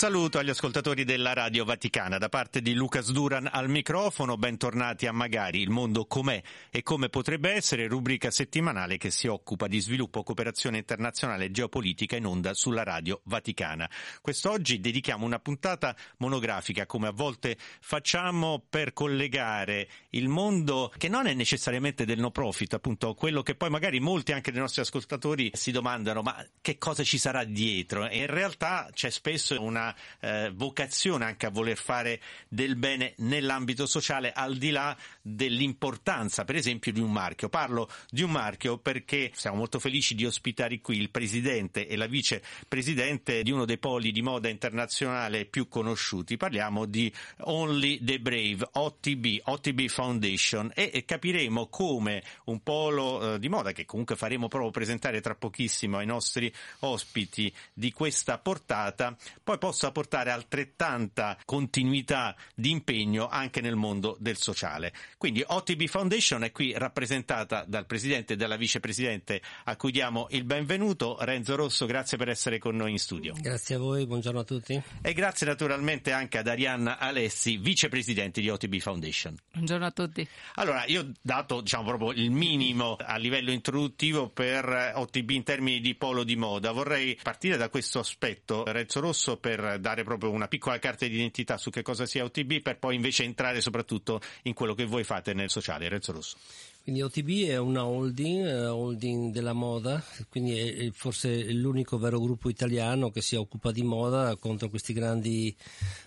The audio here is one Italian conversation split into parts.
Saluto agli ascoltatori della Radio Vaticana da parte di Lucas Duran al microfono, bentornati a Magari, il mondo com'è e come potrebbe essere, rubrica settimanale che si occupa di sviluppo, cooperazione internazionale e geopolitica in onda sulla Radio Vaticana. Quest'oggi dedichiamo una puntata monografica, come a volte facciamo, per collegare il mondo che non è necessariamente del no profit, appunto quello che poi magari molti anche dei nostri ascoltatori si domandano ma che cosa ci sarà dietro? E in realtà c'è spesso una eh, vocazione anche a voler fare del bene nell'ambito sociale al di là dell'importanza per esempio di un marchio. Parlo di un marchio perché siamo molto felici di ospitare qui il presidente e la vicepresidente di uno dei poli di moda internazionale più conosciuti. Parliamo di Only the Brave, OTB, OTB Foundation e capiremo come un polo eh, di moda che comunque faremo proprio presentare tra pochissimo ai nostri ospiti di questa portata poi possa portare altrettanta continuità di impegno anche nel mondo del sociale. Quindi OTB Foundation è qui rappresentata dal presidente e dalla vicepresidente a cui diamo il benvenuto. Renzo Rosso, grazie per essere con noi in studio. Grazie a voi, buongiorno a tutti. E grazie naturalmente anche ad Arianna Alessi, vicepresidente di OTB Foundation. Buongiorno a tutti. Allora, io ho dato diciamo proprio il minimo a livello introduttivo per OTB in termini di polo di moda. Vorrei partire da questo aspetto, Renzo Rosso, per per dare proprio una piccola carta di identità su che cosa sia OTB per poi invece entrare soprattutto in quello che voi fate nel sociale. Renzo Rosso. Quindi OTB è una holding, uh, holding della moda, quindi è forse l'unico vero gruppo italiano che si occupa di moda contro questi grandi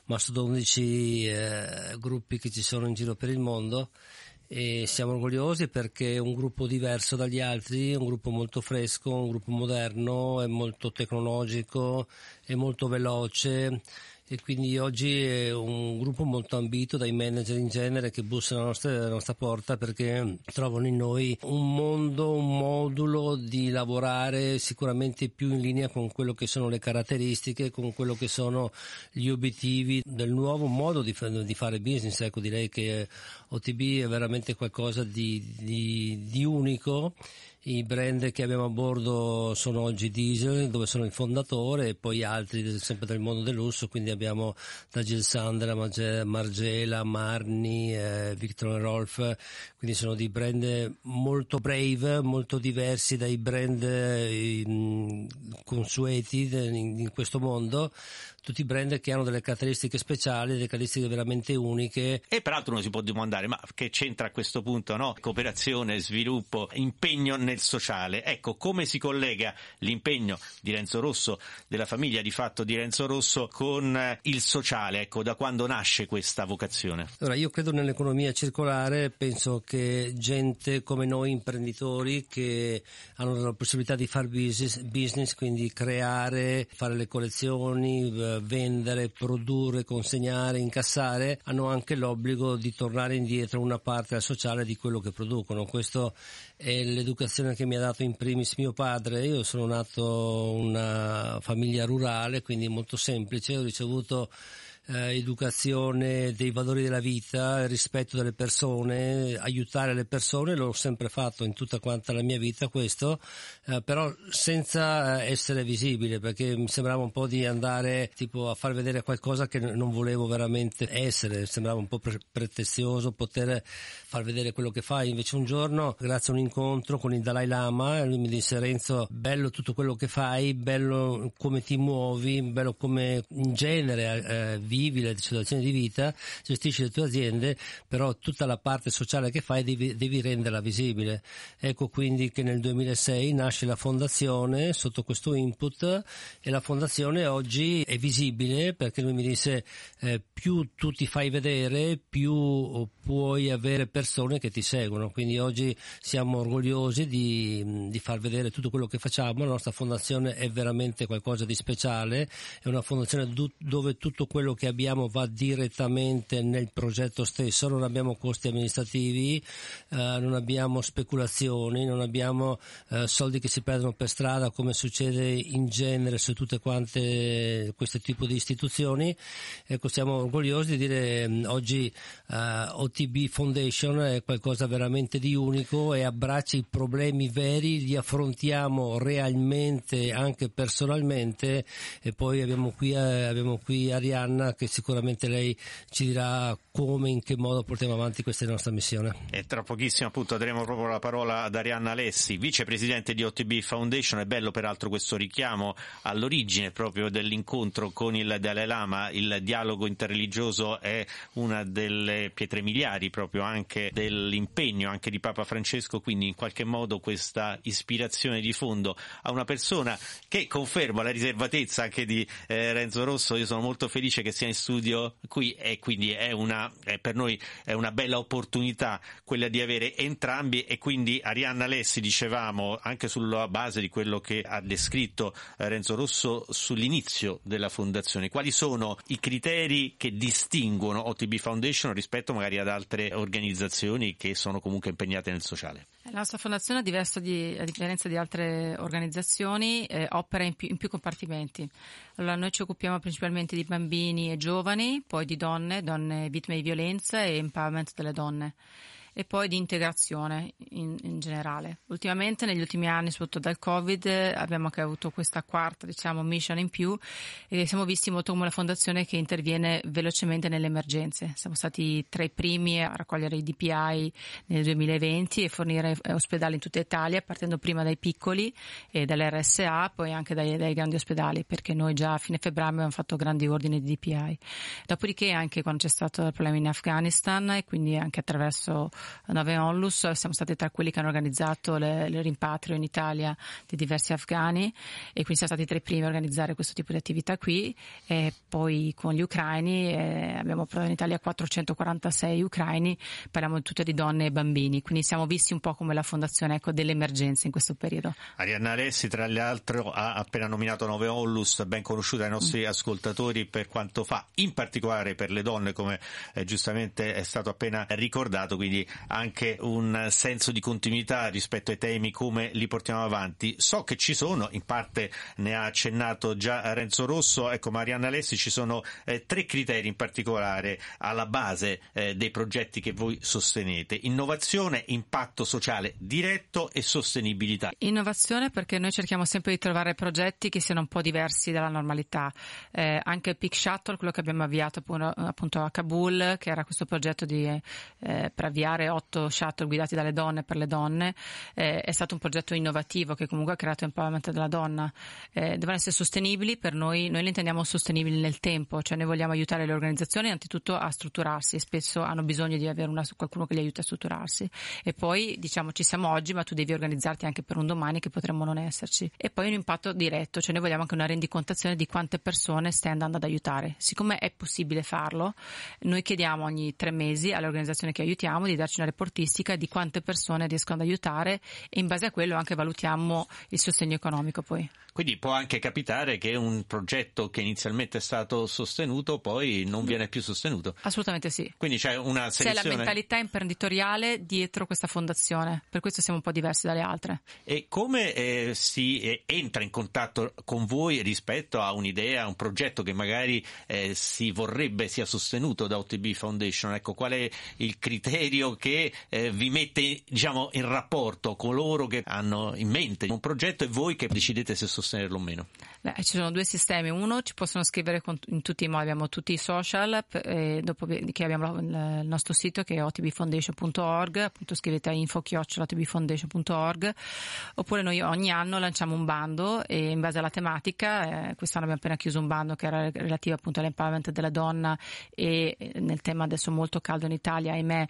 mastodontici uh, gruppi che ci sono in giro per il mondo e siamo orgogliosi perché è un gruppo diverso dagli altri, un gruppo molto fresco, un gruppo moderno, è molto tecnologico, è molto veloce e quindi oggi è un gruppo molto ambito dai manager in genere che bussano alla nostra, alla nostra, porta perché trovano in noi un mondo, un modulo di lavorare sicuramente più in linea con quello che sono le caratteristiche, con quello che sono gli obiettivi del nuovo modo di, di fare business. Ecco, direi che OTB è veramente qualcosa di, di, di unico i brand che abbiamo a bordo sono oggi Diesel, dove sono il fondatore, e poi altri sempre del mondo del lusso, quindi abbiamo da Jill Sandra, Margela, Marni, eh, Victor Rolf, quindi sono dei brand molto brave, molto diversi dai brand eh, consueti in, in questo mondo, tutti brand che hanno delle caratteristiche speciali, delle caratteristiche veramente uniche. E peraltro uno si può domandare, ma che c'entra a questo punto, no? Cooperazione, sviluppo, impegno nel sociale. Ecco, come si collega l'impegno di Renzo Rosso, della famiglia di fatto di Renzo Rosso, con il sociale? Ecco, da quando nasce questa vocazione? Allora, io credo nell'economia circolare, penso che gente come noi imprenditori che hanno la possibilità di fare business, business quindi creare, fare le collezioni, vendere, produrre, consegnare, incassare, hanno anche l'obbligo di tornare indietro una parte al sociale di quello che producono. Questo è l'educazione che mi ha dato in primis mio padre. Io sono nato in una famiglia rurale, quindi molto semplice, ho ricevuto eh, educazione dei valori della vita, rispetto delle persone, aiutare le persone, l'ho sempre fatto in tutta quanta la mia vita questo, eh, però senza essere visibile perché mi sembrava un po' di andare tipo a far vedere qualcosa che non volevo veramente essere, sembrava un po' pre- pretenzioso poter far vedere quello che fai, invece un giorno grazie a un incontro con il Dalai Lama lui mi disse Renzo bello tutto quello che fai, bello come ti muovi, bello come in genere eh, vivi le situazioni di vita, gestisci le tue aziende, però tutta la parte sociale che fai devi, devi renderla visibile. Ecco quindi che nel 2006 nasce la fondazione sotto questo input e la fondazione oggi è visibile perché lui mi disse eh, più tu ti fai vedere più puoi avere persone che ti seguono, quindi oggi siamo orgogliosi di, di far vedere tutto quello che facciamo, la nostra fondazione è veramente qualcosa di speciale, è una fondazione dove tutto quello che che abbiamo va direttamente nel progetto stesso, non abbiamo costi amministrativi, eh, non abbiamo speculazioni, non abbiamo eh, soldi che si perdono per strada come succede in genere su tutte quante questo tipo di istituzioni. Ecco, siamo orgogliosi di dire mh, oggi uh, eh, OTB Foundation è qualcosa veramente di unico e abbraccia i problemi veri, li affrontiamo realmente anche personalmente e poi abbiamo qui, eh, abbiamo qui Arianna che sicuramente lei ci dirà come, in che modo portiamo avanti questa nostra missione. E tra pochissimo appunto daremo proprio la parola ad Arianna Alessi, vicepresidente di OTB Foundation. È bello peraltro questo richiamo all'origine proprio dell'incontro con il Dalai Lama. Il dialogo interreligioso è una delle pietre miliari proprio anche dell'impegno anche di Papa Francesco, quindi in qualche modo questa ispirazione di fondo a una persona che conferma la riservatezza anche di eh, Renzo Rosso. Io sono molto felice che sia in studio qui e quindi è una, è per noi è una bella opportunità quella di avere entrambi e quindi Arianna Lessi dicevamo anche sulla base di quello che ha descritto eh, Renzo Rosso sull'inizio della fondazione. Quali sono i criteri che distinguono OTB Foundation rispetto magari ad altre organizzazioni che sono comunque impegnate nel sociale? La nostra fondazione, a, di, a differenza di altre organizzazioni, eh, opera in più, in più, compartimenti. Allora, noi ci occupiamo principalmente di bambini e giovani, poi di donne, donne vittime di violenza e empowerment delle donne e poi di integrazione in, in, generale. Ultimamente, negli ultimi anni, soprattutto dal Covid, abbiamo anche avuto questa quarta, diciamo, mission in più e siamo visti molto come una fondazione che interviene velocemente nelle emergenze. Siamo stati tra i primi a raccogliere i DPI nel 2020 e fornire ospedali in tutta Italia, partendo prima dai piccoli e dall'RSA, poi anche dai, dai grandi ospedali, perché noi già a fine febbraio abbiamo fatto grandi ordini di DPI. Dopodiché, anche quando c'è stato il problema in Afghanistan e quindi anche attraverso Nave Onlus, siamo stati tra quelli che hanno organizzato le, le rimpatrio in Italia di diversi afghani e quindi siamo stati tra i primi a organizzare questo tipo di attività qui e poi con gli ucraini eh, abbiamo portato in Italia 446 ucraini, parliamo tutte di donne e bambini, quindi siamo visti un po' come la fondazione ecco, delle emergenze in questo periodo. Arianna Alessi tra l'altro ha appena nominato Nove Onlus, ben conosciuta ai nostri mm. ascoltatori per quanto fa, in particolare per le donne come eh, giustamente è stato appena ricordato, quindi anche un senso di continuità rispetto ai temi come li portiamo avanti. So che ci sono, in parte ne ha accennato già Renzo Rosso, ecco Marianna Alessi, ci sono eh, tre criteri in particolare alla base eh, dei progetti che voi sostenete. Innovazione, impatto sociale diretto e sostenibilità. Innovazione perché noi cerchiamo sempre di trovare progetti che siano un po' diversi dalla normalità. Eh, anche Peak Shuttle, quello che abbiamo avviato appunto a Kabul, che era questo progetto di, eh, per avviare otto shuttle guidati dalle donne per le donne, eh, è stato un progetto innovativo che comunque ha creato empowerment della donna. Eh, devono essere sostenibili per noi, noi le intendiamo sostenibili nel tempo, cioè noi vogliamo aiutare le organizzazioni anzitutto a strutturarsi e spesso hanno bisogno di avere una, qualcuno che li aiuti a strutturarsi e poi diciamo ci siamo oggi ma tu devi organizzarti anche per un domani che potremmo non esserci e poi un impatto diretto, cioè noi vogliamo anche una rendicontazione di quante persone stai andando ad aiutare. Siccome è possibile farlo, noi chiediamo ogni tre mesi alle organizzazioni che aiutiamo di darci una reportistica di quante persone riescono ad aiutare e in base a quello anche valutiamo il sostegno economico poi. Quindi può anche capitare che un progetto che inizialmente è stato sostenuto poi non viene più sostenuto. Assolutamente sì. Quindi c'è una selezione... C'è la mentalità imprenditoriale dietro questa fondazione, per questo siamo un po' diversi dalle altre. E come eh, si eh, entra in contatto con voi rispetto a un'idea, a un progetto che magari eh, si vorrebbe sia sostenuto da OTB Foundation? Ecco, qual è il criterio che eh, vi mette diciamo, in rapporto coloro che hanno in mente un progetto e voi che decidete se sostenerlo o meno? Beh, ci sono due sistemi. Uno, ci possono scrivere in tutti i modi, abbiamo tutti i social, e dopo che abbiamo il nostro sito che è otbfoundation.org, appunto scrivete a info-otbfoundation.org, oppure noi ogni anno lanciamo un bando e in base alla tematica, eh, quest'anno abbiamo appena chiuso un bando che era relativo appunto all'empowerment della donna e nel tema adesso molto caldo in Italia, ahimè,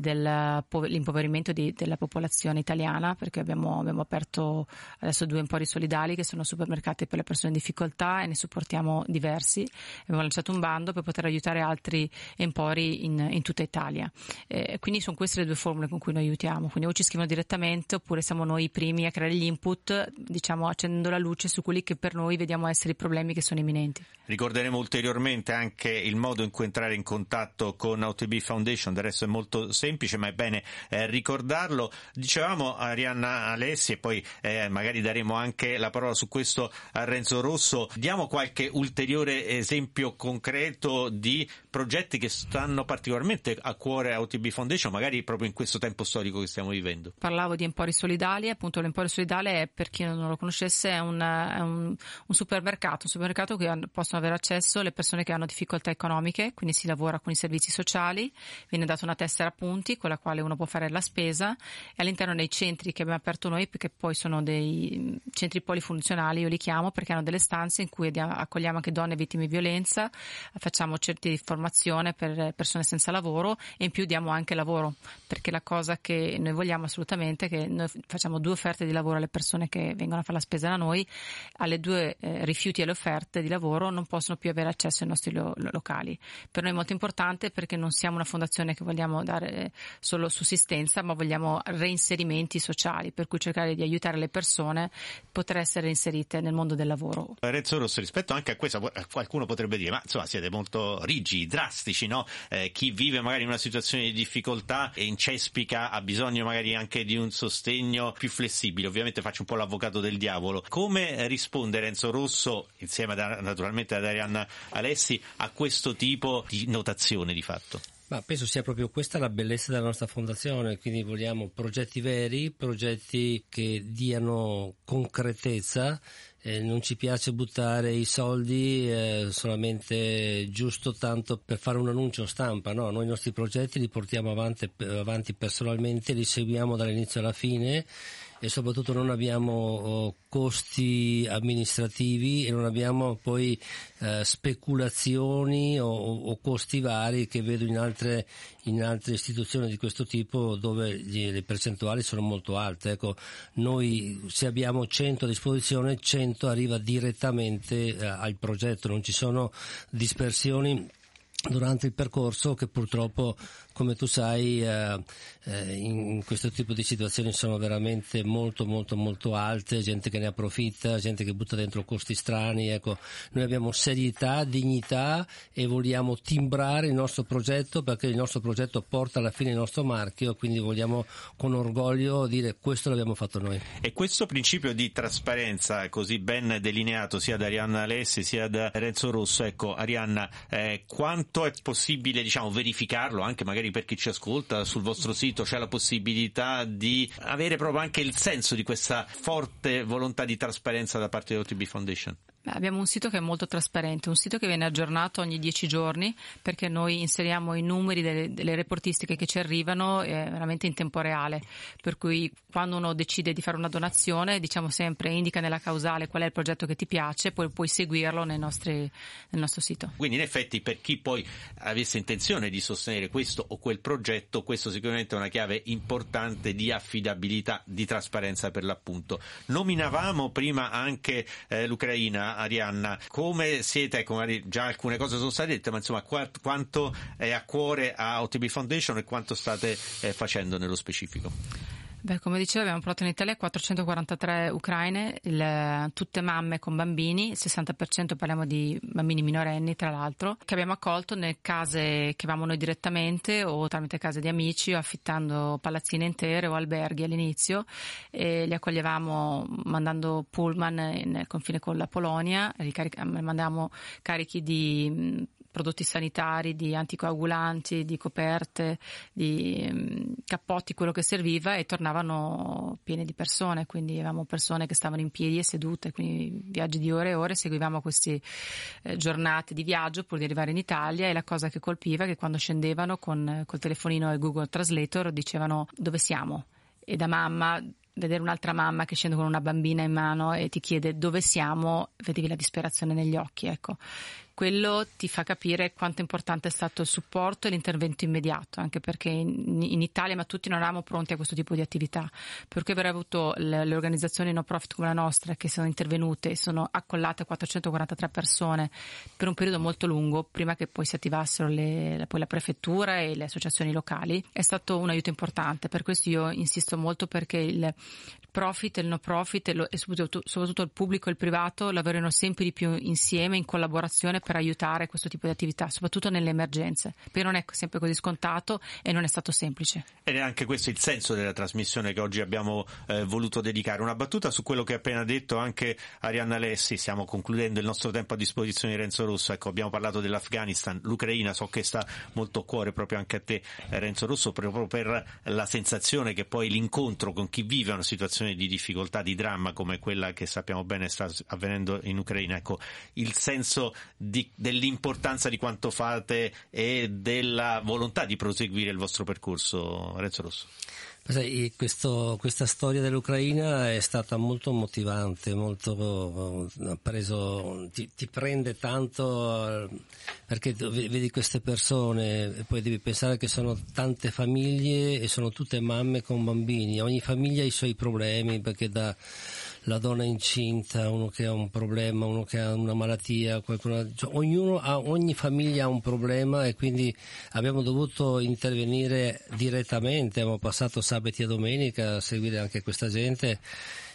del dell'impoverimento di, della popolazione italiana perché abbiamo, abbiamo, aperto adesso due empori solidali che sono supermercati per le persone in difficoltà e ne supportiamo diversi. Abbiamo lanciato un bando per poter aiutare altri empori in, in tutta Italia. Eh, quindi sono queste le due formule con cui noi aiutiamo. Quindi o ci scrivono direttamente oppure siamo noi i primi a creare gli input, diciamo accendendo la luce su quelli che per noi vediamo essere i problemi che sono imminenti. Ricorderemo ulteriormente anche il modo in cui entrare in contatto con OTB Foundation, del resto è molto semplice ma è bene eh, ricordarlo. Dicevamo Arianna Alessi e poi eh, magari daremo anche la parola su questo a Renzo Rosso. Diamo qualche ulteriore esempio concreto di progetti che stanno particolarmente a cuore a OTB Foundation, magari proprio in questo tempo storico che stiamo vivendo. Parlavo di Empori Solidali, appunto l'Emporio Solidale è, per chi non lo conoscesse, è un, è un, un supermercato, un supermercato che possono avere accesso le persone che hanno difficoltà economiche, quindi si lavora con i servizi sociali, viene data una tessera a punti con la quale uno può fare la spesa e all'interno dei centri che abbiamo aperto noi, che poi sono dei centri polifunzionali, io li chiamo perché hanno delle stanze in cui accogliamo anche donne vittime di violenza, facciamo certi di formazione per persone senza lavoro e in più diamo anche lavoro, perché la cosa che noi vogliamo assolutamente è che noi facciamo due offerte di lavoro alle persone che vengono a fare la spesa da noi, alle due eh, rifiuti alle offerte di lavoro non possono più avere accesso ai nostri lo- locali. Per noi è molto importante perché non siamo una fondazione che vogliamo dare solo sussistenza, ma vogliamo reinserimenti sociali, per cui cercare di aiutare le persone a poter essere inserite nel mondo del lavoro. Renzo Rosso, rispetto anche a questo, qualcuno potrebbe dire, ma insomma siete molto rigidi, drastici, no? Eh, chi vive magari in una situazione di difficoltà e incespica ha bisogno magari anche di un sostegno più flessibile. Ovviamente faccio un po' l'avvocato del diavolo. Come risponde Renzo Rosso, insieme a, naturalmente ad Arianna Alessi, a questo tipo di notazione di fatto? Ma penso sia proprio questa la bellezza della nostra fondazione, quindi vogliamo progetti veri, progetti che diano concretezza, eh, non ci piace buttare i soldi eh, solamente giusto tanto per fare un annuncio stampa, no? noi i nostri progetti li portiamo avanti, avanti personalmente, li seguiamo dall'inizio alla fine e soprattutto non abbiamo oh, costi amministrativi e non abbiamo poi eh, speculazioni o, o, costi vari che vedo in altre, in altre, istituzioni di questo tipo dove gli, le percentuali sono molto alte. Ecco, noi se abbiamo 100 a disposizione, 100 arriva direttamente eh, al progetto, non ci sono dispersioni durante il percorso che purtroppo come tu sai eh, eh, in questo tipo di situazioni sono veramente molto molto molto alte, gente che ne approfitta, gente che butta dentro costi strani, ecco, noi abbiamo serietà, dignità e vogliamo timbrare il nostro progetto perché il nostro progetto porta alla fine il nostro marchio, quindi vogliamo con orgoglio dire questo l'abbiamo fatto noi. E questo principio di trasparenza così ben delineato sia da Arianna Alessi sia da Renzo Rosso, ecco Arianna, eh, quanto è possibile diciamo, verificarlo anche magari magari per chi ci ascolta sul vostro sito c'è la possibilità di avere proprio anche il senso di questa forte volontà di trasparenza da parte dell'OTB Foundation? Abbiamo un sito che è molto trasparente, un sito che viene aggiornato ogni dieci giorni perché noi inseriamo i numeri delle, delle reportistiche che ci arrivano eh, veramente in tempo reale, per cui quando uno decide di fare una donazione diciamo sempre indica nella causale qual è il progetto che ti piace, poi puoi seguirlo nostri, nel nostro sito. Quindi in effetti per chi poi avesse intenzione di sostenere questo o quel progetto, questo sicuramente è una chiave importante di affidabilità, di trasparenza per l'appunto. Nominavamo prima anche eh, l'Ucraina Arianna, come siete, ecco, già alcune cose sono state dette, ma insomma quanto è a cuore a OTB Foundation e quanto state eh, facendo nello specifico? Beh, come dicevo, abbiamo portato in Italia 443 ucraine, il, tutte mamme con bambini, il 60% parliamo di bambini minorenni, tra l'altro, che abbiamo accolto nelle case che avevamo noi direttamente o tramite case di amici o affittando palazzine intere o alberghi all'inizio e li accoglievamo mandando pullman nel confine con la Polonia, mandavamo carichi di prodotti sanitari, di anticoagulanti, di coperte, di mm, cappotti, quello che serviva e tornavano pieni di persone, quindi avevamo persone che stavano in piedi e sedute, quindi viaggi di ore e ore, seguivamo queste eh, giornate di viaggio pur di arrivare in Italia e la cosa che colpiva è che quando scendevano con col telefonino e Google Translator dicevano dove siamo? E da mamma vedere un'altra mamma che scende con una bambina in mano e ti chiede dove siamo, vedevi la disperazione negli occhi, ecco quello ti fa capire quanto importante è stato il supporto e l'intervento immediato, anche perché in, in Italia ma tutti non eravamo pronti a questo tipo di attività, perché aver avuto le, le organizzazioni no profit come la nostra che sono intervenute e sono accollate 443 persone per un periodo molto lungo, prima che poi si attivassero le, poi la prefettura e le associazioni locali, è stato un aiuto importante. Per questo io insisto molto perché il profit e il no profit e, soprattutto, soprattutto il pubblico e il privato lavorino sempre di più insieme, in collaborazione per aiutare questo tipo di attività, soprattutto nelle emergenze, perché non è sempre così scontato e non è stato semplice. Ed è anche questo il senso della trasmissione che oggi abbiamo eh, voluto dedicare. Una battuta su quello che ha appena detto anche Arianna Lessi, stiamo concludendo il nostro tempo a disposizione di Renzo Rosso, ecco abbiamo parlato dell'Afghanistan, l'Ucraina, so che sta molto a cuore proprio anche a te eh, Renzo Rosso, proprio per la sensazione che poi l'incontro con chi vive una situazione di difficoltà, di dramma come quella che sappiamo bene sta avvenendo in Ucraina, ecco, il senso di, dell'importanza di quanto fate e della volontà di proseguire il vostro percorso, Renzo Rosso. Questo, questa storia dell'Ucraina è stata molto motivante, molto, preso, ti, ti, prende tanto perché vedi queste persone e poi devi pensare che sono tante famiglie e sono tutte mamme con bambini, ogni famiglia ha i suoi problemi perché da la donna incinta, uno che ha un problema, uno che ha una malattia, qualcuno, cioè, ognuno ha, ogni famiglia ha un problema e quindi abbiamo dovuto intervenire direttamente, abbiamo passato sabati e domenica a seguire anche questa gente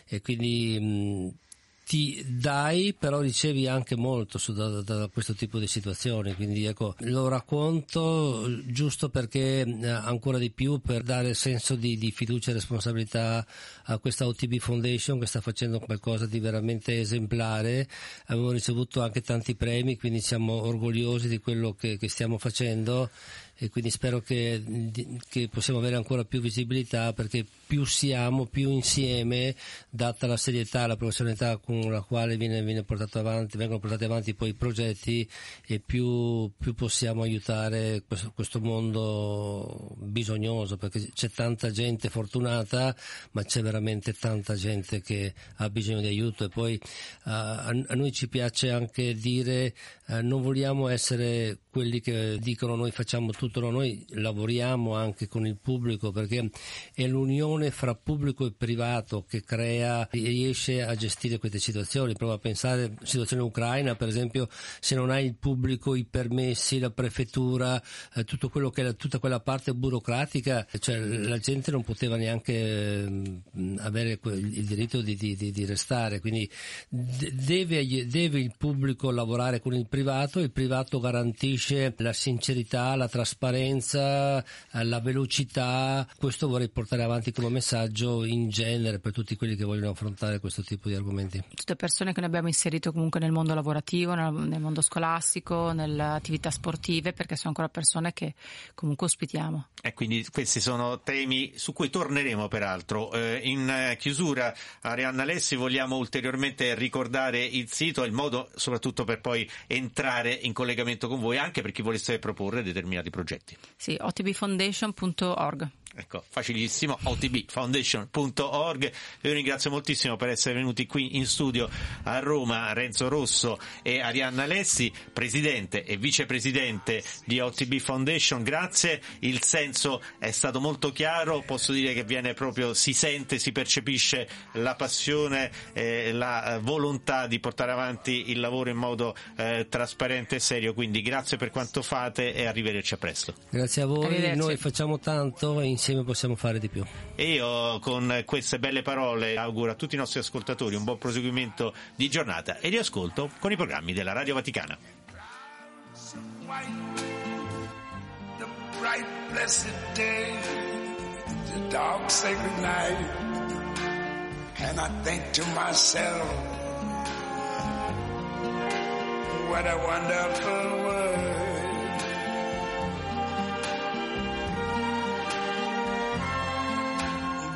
e quindi mh, ti dai, però ricevi anche molto su, da, da, questo tipo di situazioni. Quindi ecco, lo racconto giusto perché eh, ancora di più per dare senso di, di, fiducia e responsabilità a questa OTB Foundation che sta facendo qualcosa di veramente esemplare. Abbiamo ricevuto anche tanti premi, quindi siamo orgogliosi di quello che, che stiamo facendo e quindi spero che, che, possiamo avere ancora più visibilità perché più siamo, più insieme, data la serietà, la professionalità con la quale viene, viene avanti, vengono portati avanti poi i progetti e più, più possiamo aiutare questo, questo, mondo bisognoso perché c'è tanta gente fortunata ma c'è veramente tanta gente che ha bisogno di aiuto. E poi uh, a, a, noi ci piace anche dire uh, non vogliamo essere quelli che dicono noi facciamo tutto tutto, noi lavoriamo anche con il pubblico perché è l'unione fra pubblico e privato che crea e riesce a gestire queste situazioni. Prova a pensare alla situazione ucraina, per esempio, se non hai il pubblico, i permessi, la prefettura, eh, che tutta quella parte burocratica, cioè la gente non poteva neanche eh, avere il diritto di, di, di restare. Quindi deve, deve il pubblico lavorare con il privato, il privato garantisce la sincerità, la trasparenza trasparenza, la velocità. Questo vorrei portare avanti come messaggio in genere per tutti quelli che vogliono affrontare questo tipo di argomenti. Tutte persone che noi abbiamo inserito comunque nel mondo lavorativo, nel mondo scolastico, nelle attività sportive, perché sono ancora persone che comunque ospitiamo. E quindi questi sono temi su cui torneremo peraltro. Eh, in chiusura, Arianna Lessi, vogliamo ulteriormente ricordare il sito e il modo soprattutto per poi entrare in collegamento con voi, anche per chi volesse proporre determinati progetti progetti. Sì, otbfoundation.org. Ecco, facilissimo, otbfoundation.org. Io ringrazio moltissimo per essere venuti qui in studio a Roma Renzo Rosso e Arianna Lessi, presidente e vicepresidente di OTB Foundation. Grazie, il senso è stato molto chiaro, posso dire che viene proprio, si sente, si percepisce la passione, eh, la volontà di portare avanti il lavoro in modo eh, trasparente e serio. Quindi grazie per quanto fate e arrivederci a presto. Grazie a voi, noi facciamo tanto e insieme possiamo fare di più. E io con queste belle parole auguro a tutti i nostri ascoltatori un buon proseguimento di giornata e di ascolto con i programmi della Radio Vaticana. what a wonderful world.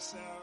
myself.